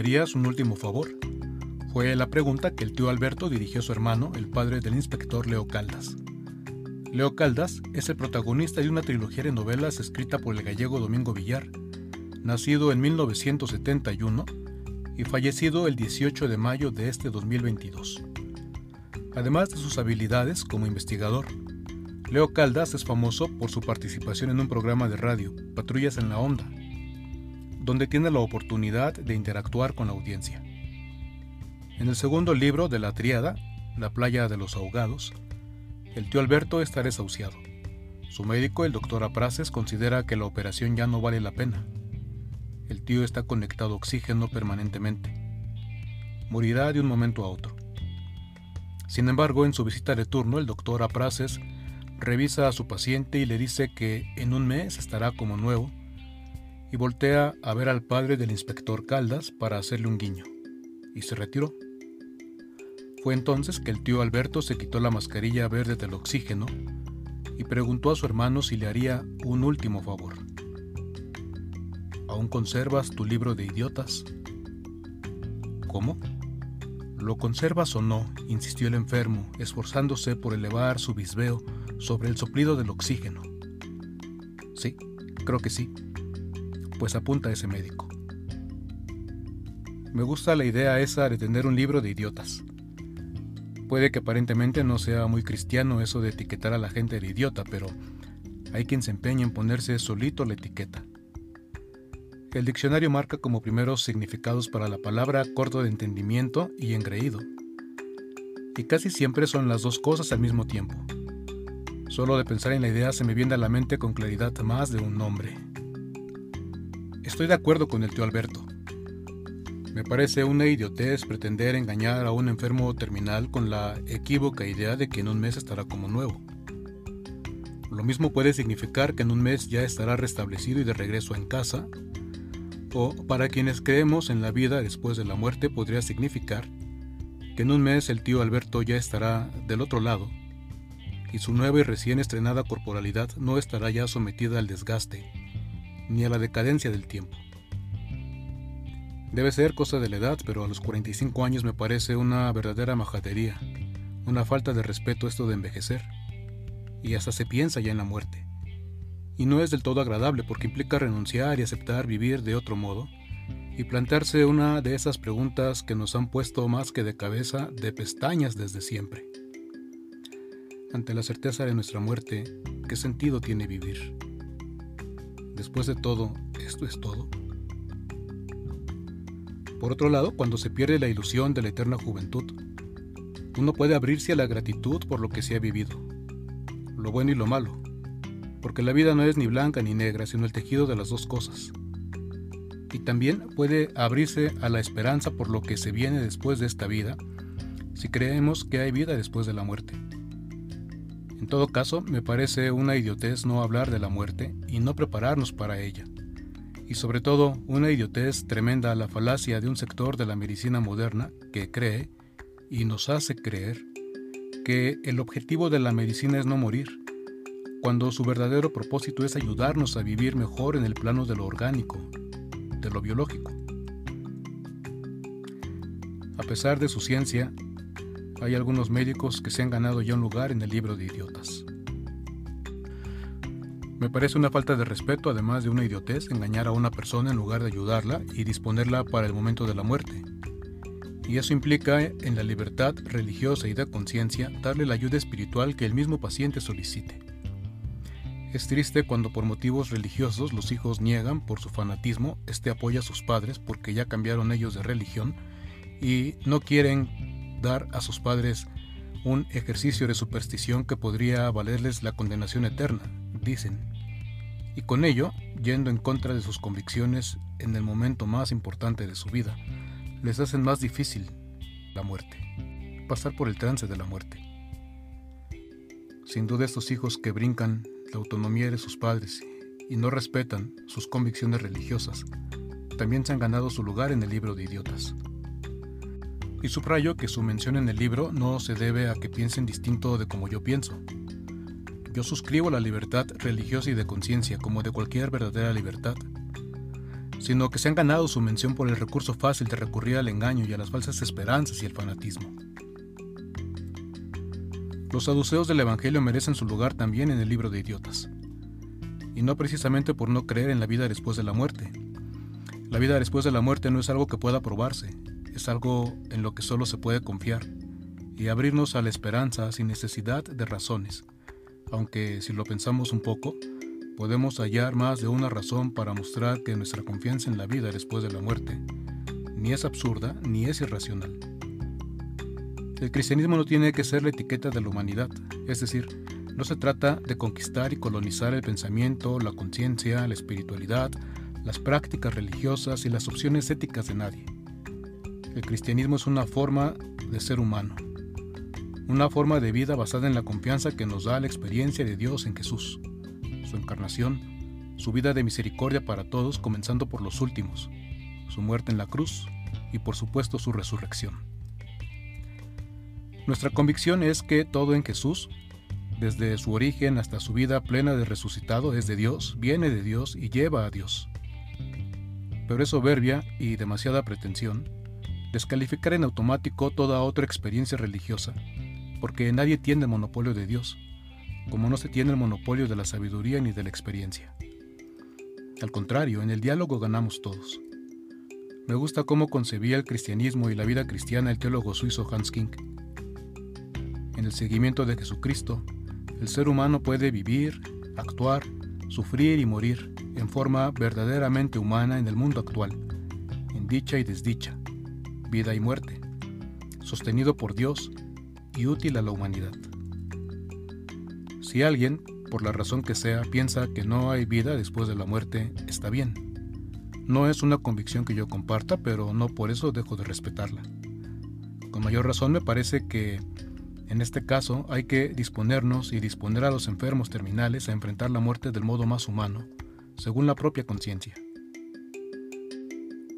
harías un último favor? Fue la pregunta que el tío Alberto dirigió a su hermano, el padre del inspector Leo Caldas. Leo Caldas es el protagonista de una trilogía de novelas escrita por el gallego Domingo Villar, nacido en 1971 y fallecido el 18 de mayo de este 2022. Además de sus habilidades como investigador, Leo Caldas es famoso por su participación en un programa de radio, Patrullas en la Onda, donde tiene la oportunidad de interactuar con la audiencia. En el segundo libro de la triada, La playa de los ahogados, el tío Alberto está desahuciado. Su médico, el doctor Apraces, considera que la operación ya no vale la pena. El tío está conectado a oxígeno permanentemente. Morirá de un momento a otro. Sin embargo, en su visita de turno, el doctor Apraces revisa a su paciente y le dice que en un mes estará como nuevo y voltea a ver al padre del inspector Caldas para hacerle un guiño, y se retiró. Fue entonces que el tío Alberto se quitó la mascarilla verde del oxígeno y preguntó a su hermano si le haría un último favor. ¿Aún conservas tu libro de idiotas? ¿Cómo? ¿Lo conservas o no? insistió el enfermo, esforzándose por elevar su bisbeo sobre el soplido del oxígeno. Sí, creo que sí. Pues apunta ese médico. Me gusta la idea esa de tener un libro de idiotas. Puede que aparentemente no sea muy cristiano eso de etiquetar a la gente de idiota, pero hay quien se empeña en ponerse solito la etiqueta. El diccionario marca como primeros significados para la palabra corto de entendimiento y engreído. Y casi siempre son las dos cosas al mismo tiempo. Solo de pensar en la idea se me viene a la mente con claridad más de un nombre. Estoy de acuerdo con el tío Alberto. Me parece una idiotez pretender engañar a un enfermo terminal con la equívoca idea de que en un mes estará como nuevo. Lo mismo puede significar que en un mes ya estará restablecido y de regreso en casa, o para quienes creemos en la vida después de la muerte podría significar que en un mes el tío Alberto ya estará del otro lado y su nueva y recién estrenada corporalidad no estará ya sometida al desgaste ni a la decadencia del tiempo. Debe ser cosa de la edad, pero a los 45 años me parece una verdadera majadería, una falta de respeto esto de envejecer. Y hasta se piensa ya en la muerte. Y no es del todo agradable porque implica renunciar y aceptar vivir de otro modo, y plantearse una de esas preguntas que nos han puesto más que de cabeza de pestañas desde siempre. Ante la certeza de nuestra muerte, ¿qué sentido tiene vivir? Después de todo, ¿esto es todo? Por otro lado, cuando se pierde la ilusión de la eterna juventud, uno puede abrirse a la gratitud por lo que se ha vivido, lo bueno y lo malo, porque la vida no es ni blanca ni negra, sino el tejido de las dos cosas. Y también puede abrirse a la esperanza por lo que se viene después de esta vida, si creemos que hay vida después de la muerte. En todo caso, me parece una idiotez no hablar de la muerte y no prepararnos para ella y sobre todo una idiotez tremenda la falacia de un sector de la medicina moderna que cree y nos hace creer que el objetivo de la medicina es no morir, cuando su verdadero propósito es ayudarnos a vivir mejor en el plano de lo orgánico, de lo biológico. A pesar de su ciencia, hay algunos médicos que se han ganado ya un lugar en el libro de idiotas. Me parece una falta de respeto, además de una idiotez, engañar a una persona en lugar de ayudarla y disponerla para el momento de la muerte. Y eso implica, en la libertad religiosa y de conciencia, darle la ayuda espiritual que el mismo paciente solicite. Es triste cuando por motivos religiosos los hijos niegan por su fanatismo este apoyo a sus padres porque ya cambiaron ellos de religión y no quieren dar a sus padres un ejercicio de superstición que podría valerles la condenación eterna, dicen y con ello, yendo en contra de sus convicciones en el momento más importante de su vida, les hacen más difícil la muerte, pasar por el trance de la muerte. Sin duda estos hijos que brincan la autonomía de sus padres y no respetan sus convicciones religiosas, también se han ganado su lugar en el libro de idiotas. Y subrayo que su mención en el libro no se debe a que piensen distinto de como yo pienso, yo suscribo la libertad religiosa y de conciencia como de cualquier verdadera libertad. sino que se han ganado su mención por el recurso fácil de recurrir al engaño y a las falsas esperanzas y el fanatismo. Los saduceos del Evangelio merecen su lugar también en el libro de idiotas, y no precisamente por no creer en la vida después de la muerte. La vida después de la muerte no es algo que pueda probarse, es algo en lo que solo se puede confiar y abrirnos a la esperanza sin necesidad de razones, aunque si lo pensamos un poco, podemos hallar más de una razón para mostrar que nuestra confianza en la vida después de la muerte ni es absurda ni es irracional. El cristianismo no tiene que ser la etiqueta de la humanidad, es decir, no se trata de conquistar y colonizar el pensamiento, la conciencia, la espiritualidad, las prácticas religiosas y las opciones éticas de nadie. El cristianismo es una forma de ser humano, una forma de vida basada en la confianza que nos da la experiencia de Dios en Jesús, su encarnación, su vida de misericordia para todos, comenzando por los últimos, su muerte en la cruz y por supuesto su resurrección. Nuestra convicción es que todo en Jesús, desde su origen hasta su vida plena de resucitado, es de Dios, viene de Dios y lleva a Dios. Pero es soberbia y demasiada pretensión descalificar en automático toda otra experiencia religiosa porque nadie tiene el monopolio de Dios, como no se tiene el monopolio de la sabiduría ni de la experiencia. Al contrario, en el diálogo ganamos todos. Me gusta cómo concebía el cristianismo y la vida cristiana el teólogo suizo Hans King. En el seguimiento de Jesucristo, el ser humano puede vivir, actuar, sufrir y morir en forma verdaderamente humana en el mundo actual, en dicha y desdicha, vida y muerte, sostenido por Dios y útil a la humanidad. Si alguien, por la razón que sea, piensa que no hay vida después de la muerte, está bien. No es una convicción que yo comparta, pero no por eso dejo de respetarla. Con mayor razón me parece que, en este caso, hay que disponernos y disponer a los enfermos terminales a enfrentar la muerte del modo más humano, según la propia conciencia.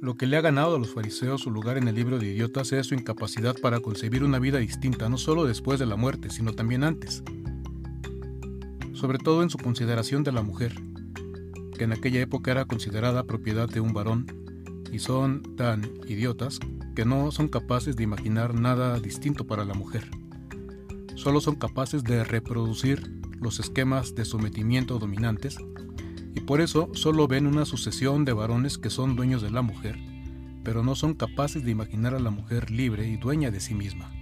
Lo que le ha ganado a los fariseos su lugar en el libro de idiotas es su incapacidad para concebir una vida distinta, no solo después de la muerte, sino también antes. Sobre todo en su consideración de la mujer, que en aquella época era considerada propiedad de un varón, y son tan idiotas que no son capaces de imaginar nada distinto para la mujer. Solo son capaces de reproducir los esquemas de sometimiento dominantes y por eso solo ven una sucesión de varones que son dueños de la mujer, pero no son capaces de imaginar a la mujer libre y dueña de sí misma.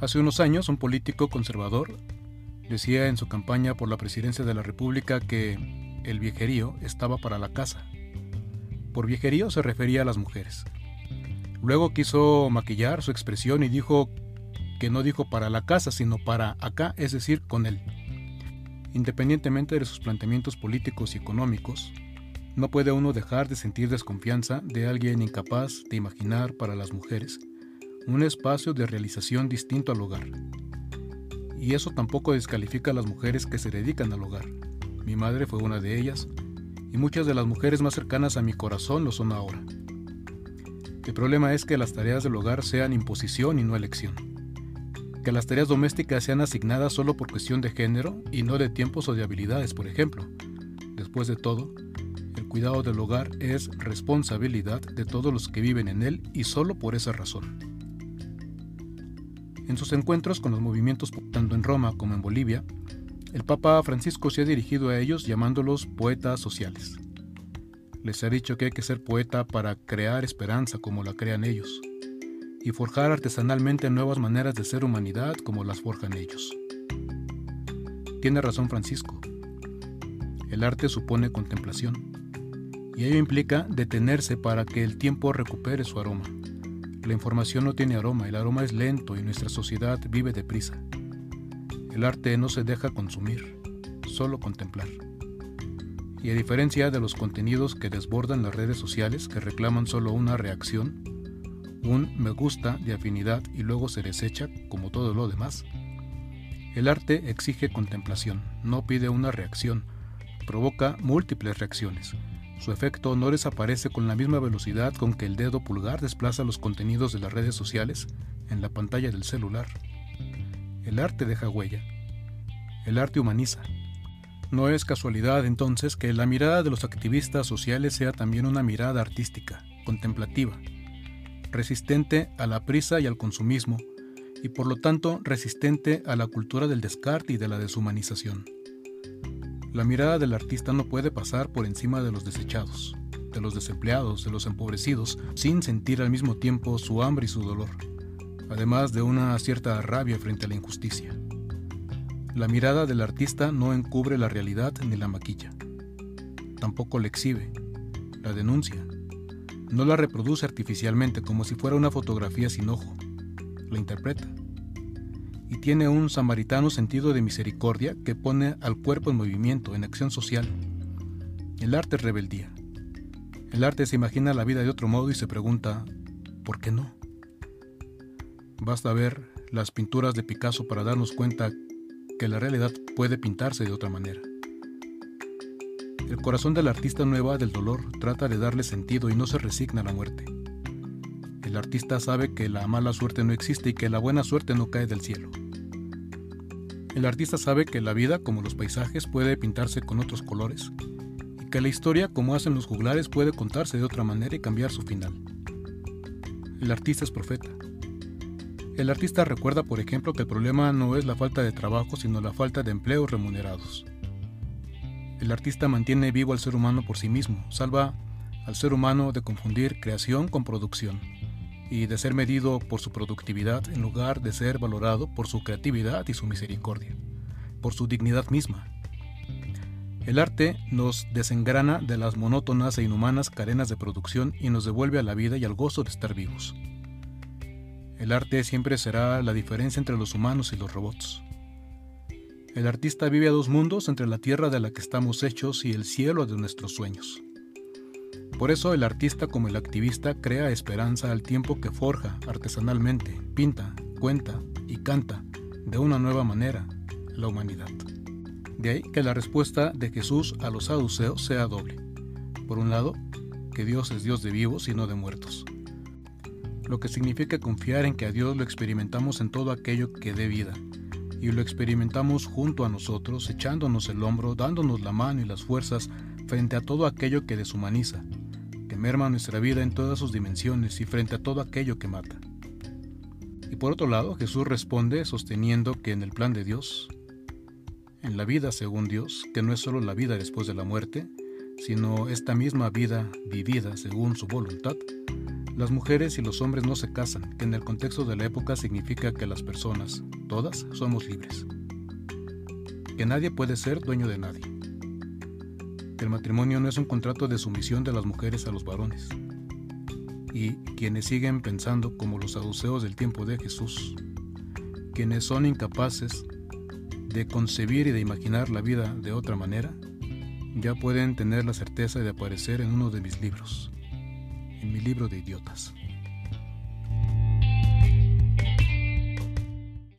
Hace unos años un político conservador decía en su campaña por la presidencia de la República que el viejerío estaba para la casa. Por viejerío se refería a las mujeres. Luego quiso maquillar su expresión y dijo que no dijo para la casa, sino para acá, es decir, con él. Independientemente de sus planteamientos políticos y económicos, no puede uno dejar de sentir desconfianza de alguien incapaz de imaginar para las mujeres un espacio de realización distinto al hogar. Y eso tampoco descalifica a las mujeres que se dedican al hogar. Mi madre fue una de ellas, y muchas de las mujeres más cercanas a mi corazón lo son ahora. El problema es que las tareas del hogar sean imposición y no elección que las tareas domésticas sean asignadas solo por cuestión de género y no de tiempos o de habilidades, por ejemplo. Después de todo, el cuidado del hogar es responsabilidad de todos los que viven en él y solo por esa razón. En sus encuentros con los movimientos tanto en Roma como en Bolivia, el Papa Francisco se ha dirigido a ellos llamándolos poetas sociales. Les ha dicho que hay que ser poeta para crear esperanza como la crean ellos y forjar artesanalmente nuevas maneras de ser humanidad como las forjan ellos. Tiene razón Francisco. El arte supone contemplación, y ello implica detenerse para que el tiempo recupere su aroma. La información no tiene aroma, el aroma es lento y nuestra sociedad vive deprisa. El arte no se deja consumir, solo contemplar. Y a diferencia de los contenidos que desbordan las redes sociales que reclaman solo una reacción, un me gusta de afinidad y luego se desecha como todo lo demás. El arte exige contemplación, no pide una reacción, provoca múltiples reacciones. Su efecto no desaparece con la misma velocidad con que el dedo pulgar desplaza los contenidos de las redes sociales en la pantalla del celular. El arte deja huella. El arte humaniza. No es casualidad entonces que la mirada de los activistas sociales sea también una mirada artística, contemplativa, resistente a la prisa y al consumismo, y por lo tanto resistente a la cultura del descarte y de la deshumanización. La mirada del artista no puede pasar por encima de los desechados, de los desempleados, de los empobrecidos, sin sentir al mismo tiempo su hambre y su dolor, además de una cierta rabia frente a la injusticia. La mirada del artista no encubre la realidad ni la maquilla. Tampoco la exhibe, la denuncia. No la reproduce artificialmente como si fuera una fotografía sin ojo. La interpreta. Y tiene un samaritano sentido de misericordia que pone al cuerpo en movimiento, en acción social. El arte es rebeldía. El arte se imagina la vida de otro modo y se pregunta, ¿por qué no? Basta ver las pinturas de Picasso para darnos cuenta que la realidad puede pintarse de otra manera. El corazón del artista nueva del dolor trata de darle sentido y no se resigna a la muerte. El artista sabe que la mala suerte no existe y que la buena suerte no cae del cielo. El artista sabe que la vida, como los paisajes, puede pintarse con otros colores y que la historia, como hacen los juglares, puede contarse de otra manera y cambiar su final. El artista es profeta. El artista recuerda, por ejemplo, que el problema no es la falta de trabajo, sino la falta de empleos remunerados. El artista mantiene vivo al ser humano por sí mismo, salva al ser humano de confundir creación con producción y de ser medido por su productividad en lugar de ser valorado por su creatividad y su misericordia, por su dignidad misma. El arte nos desengrana de las monótonas e inhumanas cadenas de producción y nos devuelve a la vida y al gozo de estar vivos. El arte siempre será la diferencia entre los humanos y los robots. El artista vive a dos mundos entre la tierra de la que estamos hechos y el cielo de nuestros sueños. Por eso el artista como el activista crea esperanza al tiempo que forja artesanalmente, pinta, cuenta y canta de una nueva manera la humanidad. De ahí que la respuesta de Jesús a los saduceos sea doble. Por un lado, que Dios es Dios de vivos y no de muertos lo que significa confiar en que a Dios lo experimentamos en todo aquello que dé vida, y lo experimentamos junto a nosotros, echándonos el hombro, dándonos la mano y las fuerzas frente a todo aquello que deshumaniza, que merma nuestra vida en todas sus dimensiones y frente a todo aquello que mata. Y por otro lado, Jesús responde sosteniendo que en el plan de Dios, en la vida según Dios, que no es solo la vida después de la muerte, sino esta misma vida vivida según su voluntad, las mujeres y los hombres no se casan, que en el contexto de la época significa que las personas, todas, somos libres. Que nadie puede ser dueño de nadie. Que el matrimonio no es un contrato de sumisión de las mujeres a los varones. Y quienes siguen pensando como los saduceos del tiempo de Jesús, quienes son incapaces de concebir y de imaginar la vida de otra manera, ya pueden tener la certeza de aparecer en uno de mis libros en mi libro de idiotas.